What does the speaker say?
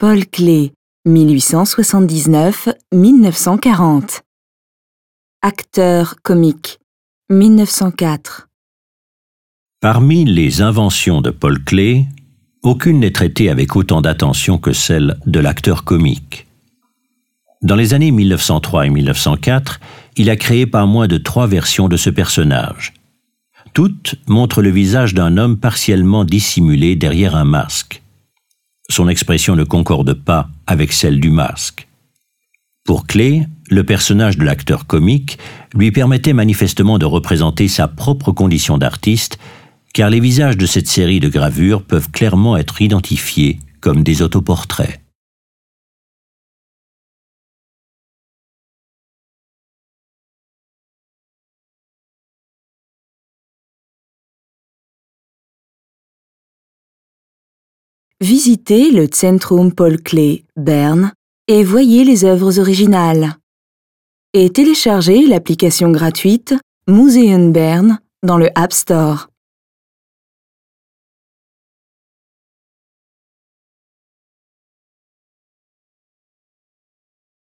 Paul Klee, 1879-1940. Acteur comique, 1904. Parmi les inventions de Paul Klee, aucune n'est traitée avec autant d'attention que celle de l'acteur comique. Dans les années 1903 et 1904, il a créé pas moins de trois versions de ce personnage. Toutes montrent le visage d'un homme partiellement dissimulé derrière un masque. Son expression ne concorde pas avec celle du masque. Pour Clé, le personnage de l'acteur comique lui permettait manifestement de représenter sa propre condition d'artiste, car les visages de cette série de gravures peuvent clairement être identifiés comme des autoportraits. Visitez le Zentrum Paul Klee, Berne, et voyez les œuvres originales. Et téléchargez l'application gratuite Museum Bern dans le App Store.